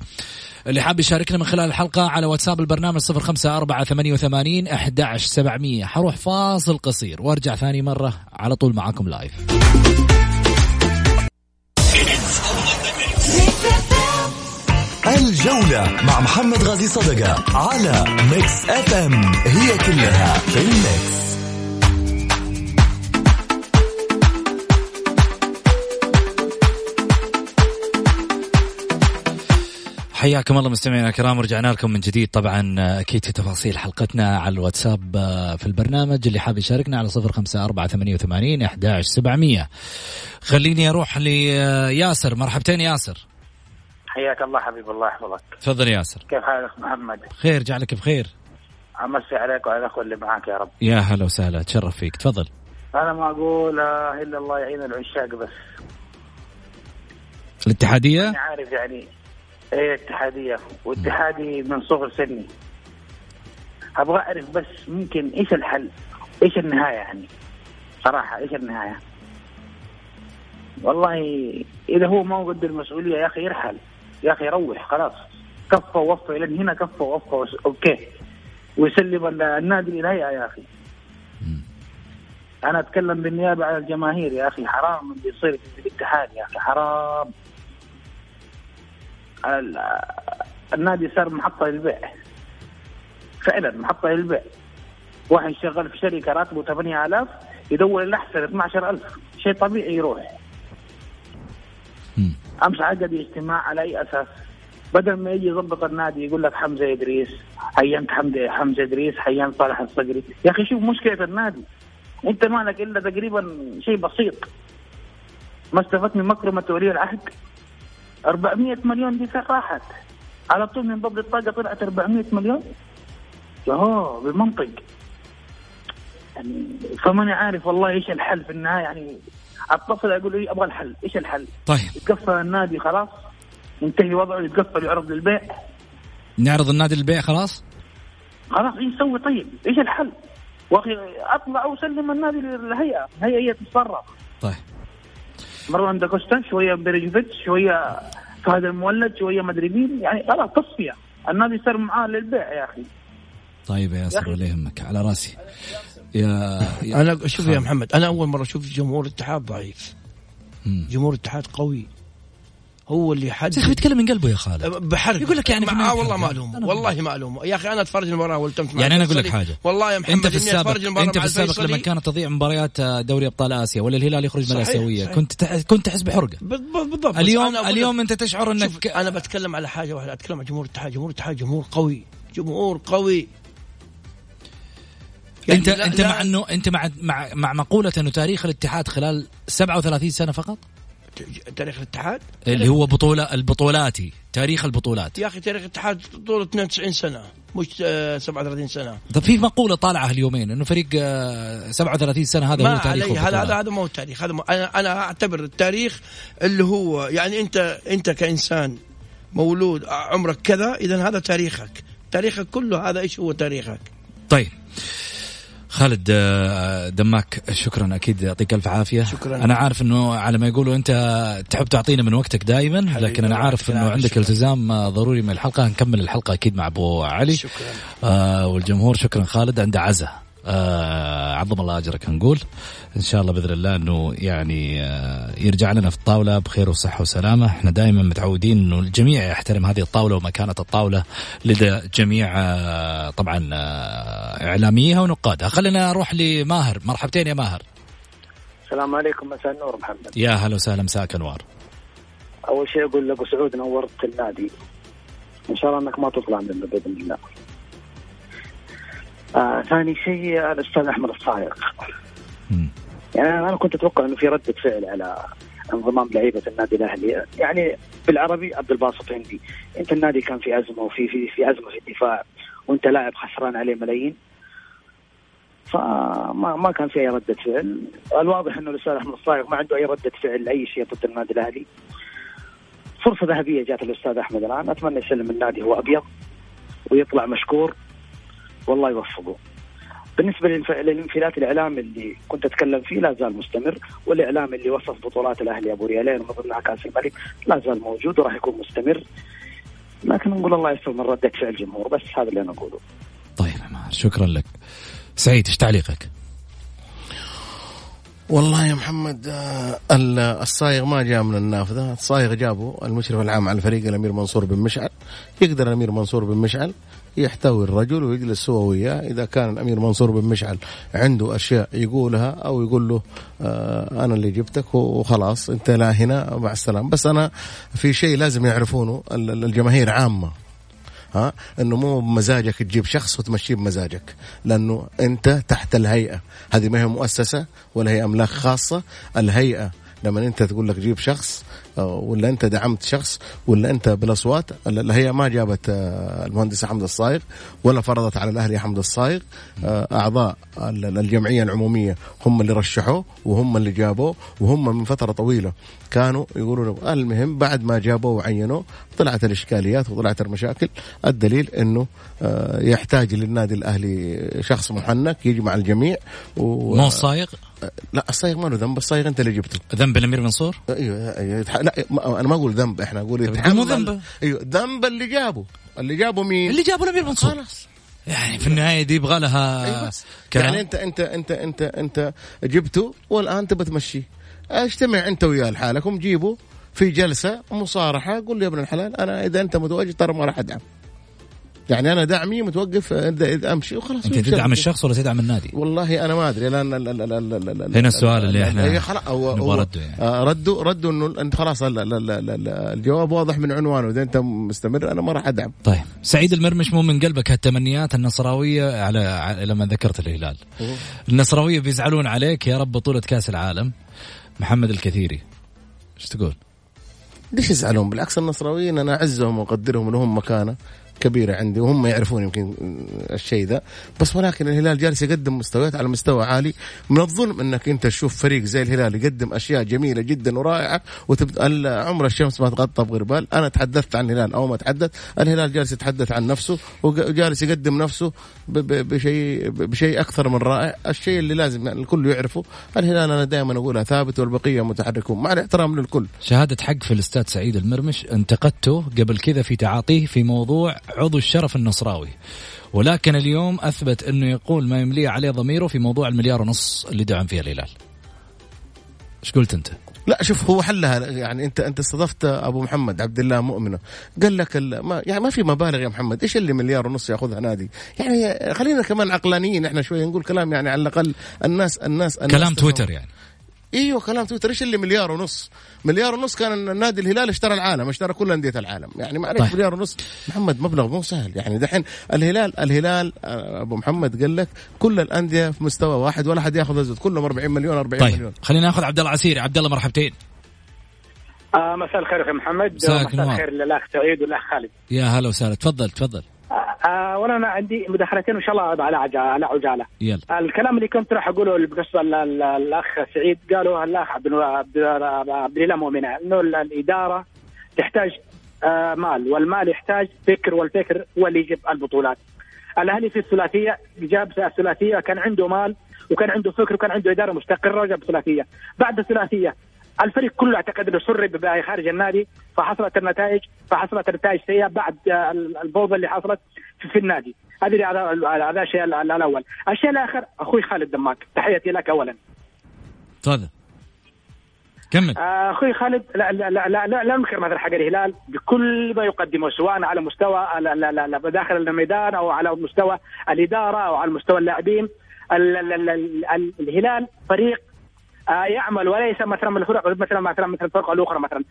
اللي حاب يشاركنا من خلال الحلقة على واتساب البرنامج صفر خمسة أربعة ثمانية وثمانين أحد سبعمية. حروح فاصل قصير وارجع ثاني مرة على طول معاكم live الجولة مع محمد غازي صدقة على Mix FM هي كلها في ال mix حياكم الله مستمعينا الكرام ورجعنا لكم من جديد. طبعا أكيد في تفاصيل حلقتنا على الواتساب آه، في البرنامج. اللي حاب يشاركنا على صفر خمسة أربعة ثمانية وثمانين أحداش سبعمية. خليني أروح لياسر. مرحبتين ياسر. حياك الله حبيب الله يحفظك. تفضل ياسر. كيف حالك محمد؟ خير جعلك بخير. أمسي عليك وعلى الأخوة اللي معاك يا رب. يا هلا وسهلا تشرف فيك. تفضل. أنا ما أقول إلا الله يعين العشاق بس. الاتحادية؟ أنا عارف يعني إيه اتحادية. واتحادي من صغر سني. أبغى أعرف بس ممكن إيش الحل؟ إيش النهاية يعني؟ صراحة إيش النهاية؟ والله إذا هو ما قد المسؤولية يا أخي يرحل. يا أخي يروح خلاص. كفى ووفى إلى هنا كفى ووفى أوكي. ويسلم النادي للهيئه يا أخي. أنا أتكلم بالنيابة عن الجماهير يا أخي حرام اللي يصير في الاتحاد يا أخي حرام. النادي صار محطة للبيع. فعلا محطة للبيع. واحد شغال في شركة راتبه 8000 يدور الأحسن 12000 شيء طبيعي يروح. أمس عقد اجتماع على أي أساس؟ بدل ما يجي يضبط النادي يقول لك حمزة إدريس حينت حمزة حمزة إدريس حينت صالح الصقري. يا أخي شوف مشكلة النادي. أنت مالك إلا تقريبا شيء بسيط. ما استفدت من مكرمة ولي العهد؟ 400 مليون دي راحت على طول من باب الطاقة طلعت 400 مليون يهو بالمنطق يعني فماني عارف والله إيش الحل في النهاية يعني أتصل أقول له أبغى الحل إيش الحل؟ طيب يتقفل النادي خلاص ينتهي وضعه يتقفل يعرض للبيع نعرض النادي للبيع خلاص؟ خلاص إيش يسوي طيب؟ إيش الحل؟ وأخي أطلع وسلم النادي للهيئة، الهيئة هي تتصرف. طيب مروان داكوستا شوية بريجفيتش شوية فهد المولد شوية مدري مين. يعني خلاص تصفية. النادي صار معاه للبيع يا أخي. طيب يا ياسر ولا يهمك على راسي. يا, يا أنا شوف يا محمد أنا أول مرة أشوف جمهور الاتحاد ضعيف. جمهور الاتحاد قوي. هو اللي يا أخي بيتكلم من قلبه يا خالد. بحرق يقول لك يعني مع النهاية والله. معلومه أنا والله معلومه يا أخي أنا أتفرج المباراة والتمت يعني أنا أقول لك. حاجة. والله يا محمد انت في السابق أنت في السابق. لما كانت تضيع مباريات دوري أبطال آسيا ولا الهلال يخرج من الاسيويه. كنت. كنت تحس بحرقة. بالضبط. اليوم اليوم أنت تشعر انك أنا بتكلم على حاجة واحدة. أتكلم عن جمهور الاتحاد جمهور الاتحاد جمهور قوي. جمهور قوي. يعني انت لا- أنت لا- مع انه أنت مع مع مع مقولة إنه تاريخ الاتحاد خلال 37 سنة فقط؟ تاريخ الاتحاد؟ اللي هو بطوله البطولاتي تاريخ البطولات. يا أخي تاريخ الاتحاد طول 92 سنة مش آه، 37 سنة. طب في مقولة طالعه اليومين إنه فريق آه، 37 سنة هذا ما هو تاريخ هذا هذا. هذا ما هو التاريخ هذا أنا أنا أعتبر التاريخ اللي هو يعني انت أنت كإنسان مولود عمرك كذا اذا هذا تاريخك. تاريخك كله هذا إيش هو تاريخك؟ طيب. خالد آه، دماك شكرا أكيد يعطيك ألف عافية شكراً. أنا عارف إنه على ما يقولوا أنت تحب تعطينا من وقتك دائما لكن أنا عارف إنه. عندك شكراً. التزام آه، ضروري من الحلقة نكمل الحلقة أكيد مع أبو علي شكرا آه والجمهور شكرا خالد عنده عزة آه عظم الله أجرك نقول إن شاء الله بإذن الله إنه يعني آه يرجع لنا في الطاولة بخير وصحة وسلامة. إحنا دائما متعودين إنه الجميع يحترم هذه الطاولة ومكانه الطاولة لدى جميع آه طبعا آه إعلاميها ونقادها. خلينا أروح لماهر. مرحبتين يا ماهر. السلام عليكم مساء النور محمد. يا هلا وسهلا مساك أنوار. أول شيء أقول لأبو سعود نورت النادي. إن شاء الله إنك ما تطلع منه بإذن الله. آه ثاني شيء الأستاذ أحمد الصايغ. يعني أنا كنت أتوقع إنه في ردة فعل على انضمام لعيبة النادي الأهلي. يعني بالعربي عبد الباسط هندي. أنت النادي كان في أزمة وفي في في أزمة في الدفاع وأنت لاعب خسران عليه ملايين. فما ما كان في أي ردة فعل. الواضح إنه الأستاذ أحمد الصايغ ما عنده أي ردة فعل لأي شيء ضد النادي الأهلي. فرصة ذهبية جات الاستاذ أحمد الآن. أتمنى يسلم النادي هو أبيض ويطلع مشكور. والله يوفقه. بالنسبة للانف- للانفلات الاعلامي اللي كنت أتكلم فيه لا زال مستمر والإعلام اللي وصف بطولات الأهلي أبو ريالين ومن ضمنها كأس الملك لا زال موجود وراح يكون مستمر. لكن نقول الله يستر من ردة فعل الجمهور بس هذا اللي أنا أقوله. طيب يا ماهر شكرا لك. سعيد إيش تعليقك؟ والله يا محمد آه، ال- الصايغ ما جاء من النافذه، الصايغ جابه المشرف العام على الفريق الأمير منصور بن مشعل، يقدر الأمير منصور بن مشعل؟ يحتوي الرجل ويجلس هو وياه. إذا كان الأمير منصور بن مشعل عنده أشياء يقولها أو يقول له آه أنا اللي جبتك وخلاص أنت لا هنا مع السلامة، بس أنا في شيء لازم يعرفونه ال- ال- الجماهير عامة. ها إنه مو بمزاجك تجيب شخص وتمشيه بمزاجك لأنه أنت تحت الهيئة. هذه ما هي مؤسسة ولا هي أملاك خاصة. الهيئة لما أنت تقول لك جيب شخص ولا انت دعمت شخص ولا انت بالاصوات ال- الهيئه ما جابت آه، المهندس حمد الصايغ ولا فرضت على الأهلي حمد الصايغ. آه، أعضاء ال- الجمعية العمومية هم اللي رشحوه وهم اللي جابوه وهم من فترة طويلة كانوا يقولوا المهم بعد ما جابوه وعينوه طلعت الإشكاليات وطلعت المشاكل. الدليل إنه آه، يحتاج للنادي الأهلي شخص محنك يجمع الجميع و... مو الصايغ لا الصايغ ما له ذنب الصايغ أنت اللي جبته ذنب الأمير منصور؟ أيوه أيوه يتح... لا ما- أنا ما أقول ذنب إحنا نقول طيب، مو ذنبه. أيوه ذنب اللي جابه اللي جابه مين؟ اللي جابوا الأمير منصور خلاص يعني في النهاية دي يبغى لها أيوة. يعني أنت أنت أنت أنت أنت جبته والآن تبى تمشيه اجتمع أنت وياه لحالكم جيبوا في جلسة مصارحة قول لي يا ابن الحلال أنا إذا أنت متواجد ترى ما راح أدعم يعني أنا دعمي متوقف امشي وخلاص انت تدعم؟ الشخص ولا تدعم النادي؟ والله أنا ما ادري لأن هنا السؤال اللي خلاص هو نبغى رده يعني. آه، ردوا ردوا انه انت خلاص ال- ال- ال- ال- ال- الجواب واضح من عنوانه اذا انت مستمر أنا ما راح ادعم طيب سعيد المرمش مو من قلبك هالتمنيات النصراويه على لما ذكرت الهلال النصراويه بيزعلون عليك يا رب بطوله كاس العالم محمد الكثيري إيش تقول؟ ليش يزعلون بالعكس النصراويين أنا اعزهم واقدرهم لهم مكانه كبيرة عندي وهم يعرفون يمكن الشيء ذا. بس ولكن الهلال جالس يقدم مستويات على مستوى عالي. من الظلم إنك أنت تشوف فريق زي الهلال يقدم أشياء جميلة جدا ورائعة وتبدا عمر الشمس ما تغطى بغربال أنا تحدثت عن الهلال أو ما اتحدث الهلال جالس يتحدث عن نفسه وجالس يقدم نفسه بشيء بشيء أكثر من رائع. الشيء اللي لازم يعني الكل يعرفه. الهلال أنا دائما أقولها ثابت والبقية متحركون مع الاحترام للكل. شهادة حق في الأستاذ سعيد المرمش انتقدته قبل كذا في تعاطيه في موضوع عضو الشرف النصراوي. ولكن اليوم أثبت أنه يقول ما يمليه عليه ضميره في موضوع المليار ونص اللي دعم فيها الهلال. إيش قلت أنت؟ لا شوف هو حلها يعني أنت أنت استضفت أبو محمد عبد الله مؤمنة. قال لك ما يعني ما في مبالغ يا محمد. إيش اللي مليار ونص يأخذها نادي؟ يعني خلينا كمان عقلانيين إحنا شوية نقول كلام يعني على الأقل الناس الناس, الناس كلام. تويتر يعني. إيوه كلام تويتر إيش اللي مليار ونص. مليار ونص كان النادي الهلال اشترى العالم اشترى كل أندية العالم. يعني معلش طيب. مليار ونص محمد مبلغ مو سهل. يعني دحين الهلال الهلال آه، أبو محمد قال لك كل الأندية في مستوى واحد ولا حد ياخذ ازيد كلهم 40 مليون 40 طيب. مليون. خلينا ناخذ عبد الله عسيري. عبد الله مرحبتين. آه مساء الخير أخي محمد. نور. الخير للأخ سعيد والأخ خالد. يا هلا وسهلا. تفضل تفضل. آه وأنا أنا عندي مداخلتين وإن شاء الله على عجاله على عجالة يلا الكلام اللي كنت راح أقوله بالنسبة لل- للاخ سعيد قالوا الاخ عبد عبد الاله مؤمنة إنه ال- الإدارة تحتاج آه مال والمال يحتاج فكر والفكر هو اللي يجيب البطولات. الأهلي في الثلاثية جاب الثلاثية كان عنده مال وكان عنده فكر وكان عنده إدارة مستقرة وجاب ثلاثيه. بعد الثلاثية الفريق كله اعتقد إنه سرب بقى خارج النادي فحصلت النتائج فحصلت النتائج سيئة بعد الفوضى اللي حصلت في, النادي. هذه هذا الشيء ال- الأول. الشيء الآخر أخوي خالد دماك تحياتي لك اولا. تفضل. كمل. آه، أخوي خالد لا لا لا لا, لا, لا ننكر مثلا حق الهلال بكل ما يقدمه سواء على مستوى لا لا لا لا داخل الميدان أو على مستوى الإدارة أو على مستوى اللاعبين ال- ال- ال- ال- الهلال فريق يعمل وليس مثلا من الفرق مثلا مثلا مثل الفرق الأخرى مثلا.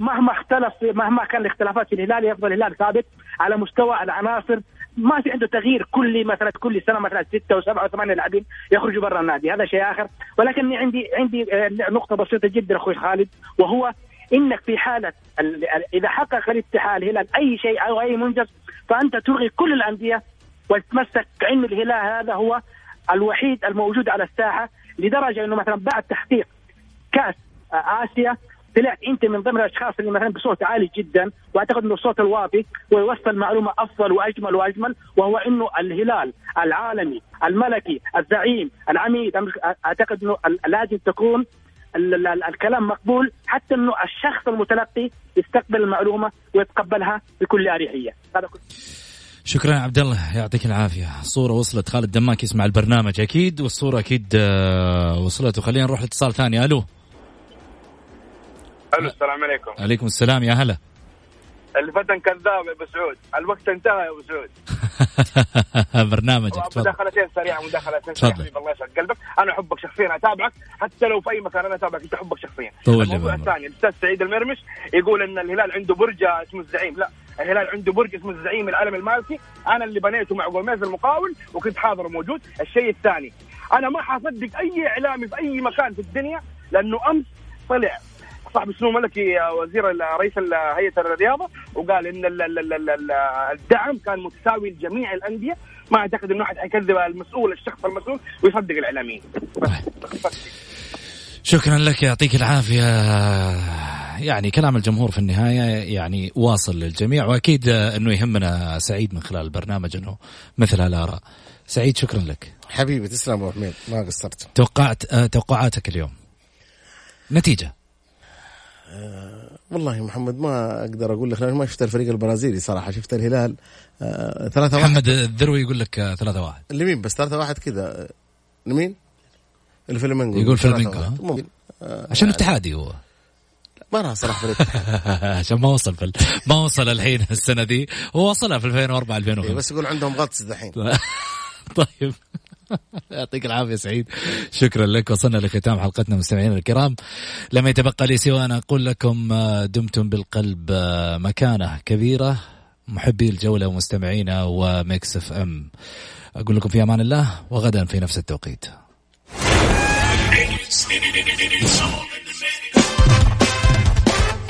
مهما اختلف مهما كان الاختلافات في الهلال يفضل الهلال ثابت على مستوى العناصر. ما في عنده تغيير كل مثلا كل سنة مثلا ستة وسبعة وثمانية لاعبين يخرجوا برا النادي. هذا شيء آخر. ولكن عندي عندي آه، نقطة بسيطة جدا أخوي خالد وهو إنك في حالة ال- ال- إذا حقق الاتحاد الهلال أي شيء أو أي منجز فأنت تلغي كل الأندية وتتمسك كأن الهلال. هذا هو الوحيد الموجود على الساحة. لدرجة إنه مثلا بعد تحقيق كأس آسيا طلعت أنت من ضمن الأشخاص اللي مثلا بصوت عالي جدا وأعتقد إنه الصوت الواطي ويوصل معلومه أفضل وأجمل وأجمل وهو إنه الهلال العالمي الملكي الزعيم العميد أعتقد إنه لازم تكون ال- ال- ال- الكلام مقبول حتى إنه الشخص المتلقي يستقبل المعلومة ويتقبلها بكل أريحية. هذا كل شكرا عبد الله يعطيك العافية. الصورة وصلت خالد دماك يسمع البرنامج. أكيد والصورة أكيد آه، وصلت. وخلينا نروح لاتصال ثاني. ألو. ألو السلام عليكم. عليكم السلام يا هلا. الفتن كذاب يا أبو سعود. الوقت انتهى يا أبو سعود. برنامجك تفضل. مداخلتين سريعة مداخلتين. سريعة. حبيبي الله يسعد قلبك أنا أحبك شخصيا أتابعك. حتى لو في أي مكان أنا أتابعك أنت أحبك شخصيا. طول الموضوع. الثاني الأستاذ سعيد المرمش يقول إن الهلال عنده برج اسمه الزعيم. لا. الهلال عنده برج اسمه الزعيم العالم المالكي. أنا اللي بنيته مع جوميز المقاول وكنت حاضر وموجود الشيء الثاني أنا ما حصدق أي إعلامي في أي مكان في الدنيا لأنه أمس طلع صاحب سمو ملكي آه، وزير رئيس هيئة الرياضة وقال إن ال- ال- ال- ال- الدعم كان متساوي لجميع الأندية. ما أعتقد إنه أحد حيكذب المسؤول الشخص المسؤول ويصدق الإعلاميين. شكرا لك يعطيك العافية. يعني كلام الجمهور في النهاية يعني واصل للجميع وأكيد آه، إنه يهمنا سعيد من خلال البرنامج إنه مثل هالآراء. سعيد شكرا لك. حبيبي تسلم أبو حميد ما قصرت. توقعت آه، توقعاتك اليوم؟ نتيجة؟ والله محمد ما أقدر أقول لك لأن ما شفت الفريق البرازيلي صراحة شفت الهلال آه، ثلاثة واحد. محمد الذروي يقول لك آه، ثلاثة واحد. لمين بس ثلاثة واحد كذا. آه، لمين؟ الفلامينغو يقول. ها؟ ممكن. آه، عشان اتحادي هو. ما راح صراحة فريق. عشان ما وصل في ما وصل الحين السنة دي. هو وصلها في 2004 إيه، 2005 بس يقول عندهم غطس دحين. طيب. يعطيك العافية سعيد. شكرا لك. وصلنا لختام حلقتنا مستمعينا الكرام. لم يتبقى لي سوى أن أقول لكم آه، دمتم بالقلب آه، مكانة كبيرة. محبي الجولة ومستمعينا و Mix FM. أقول لكم في أمان الله وغدا في نفس التوقيت.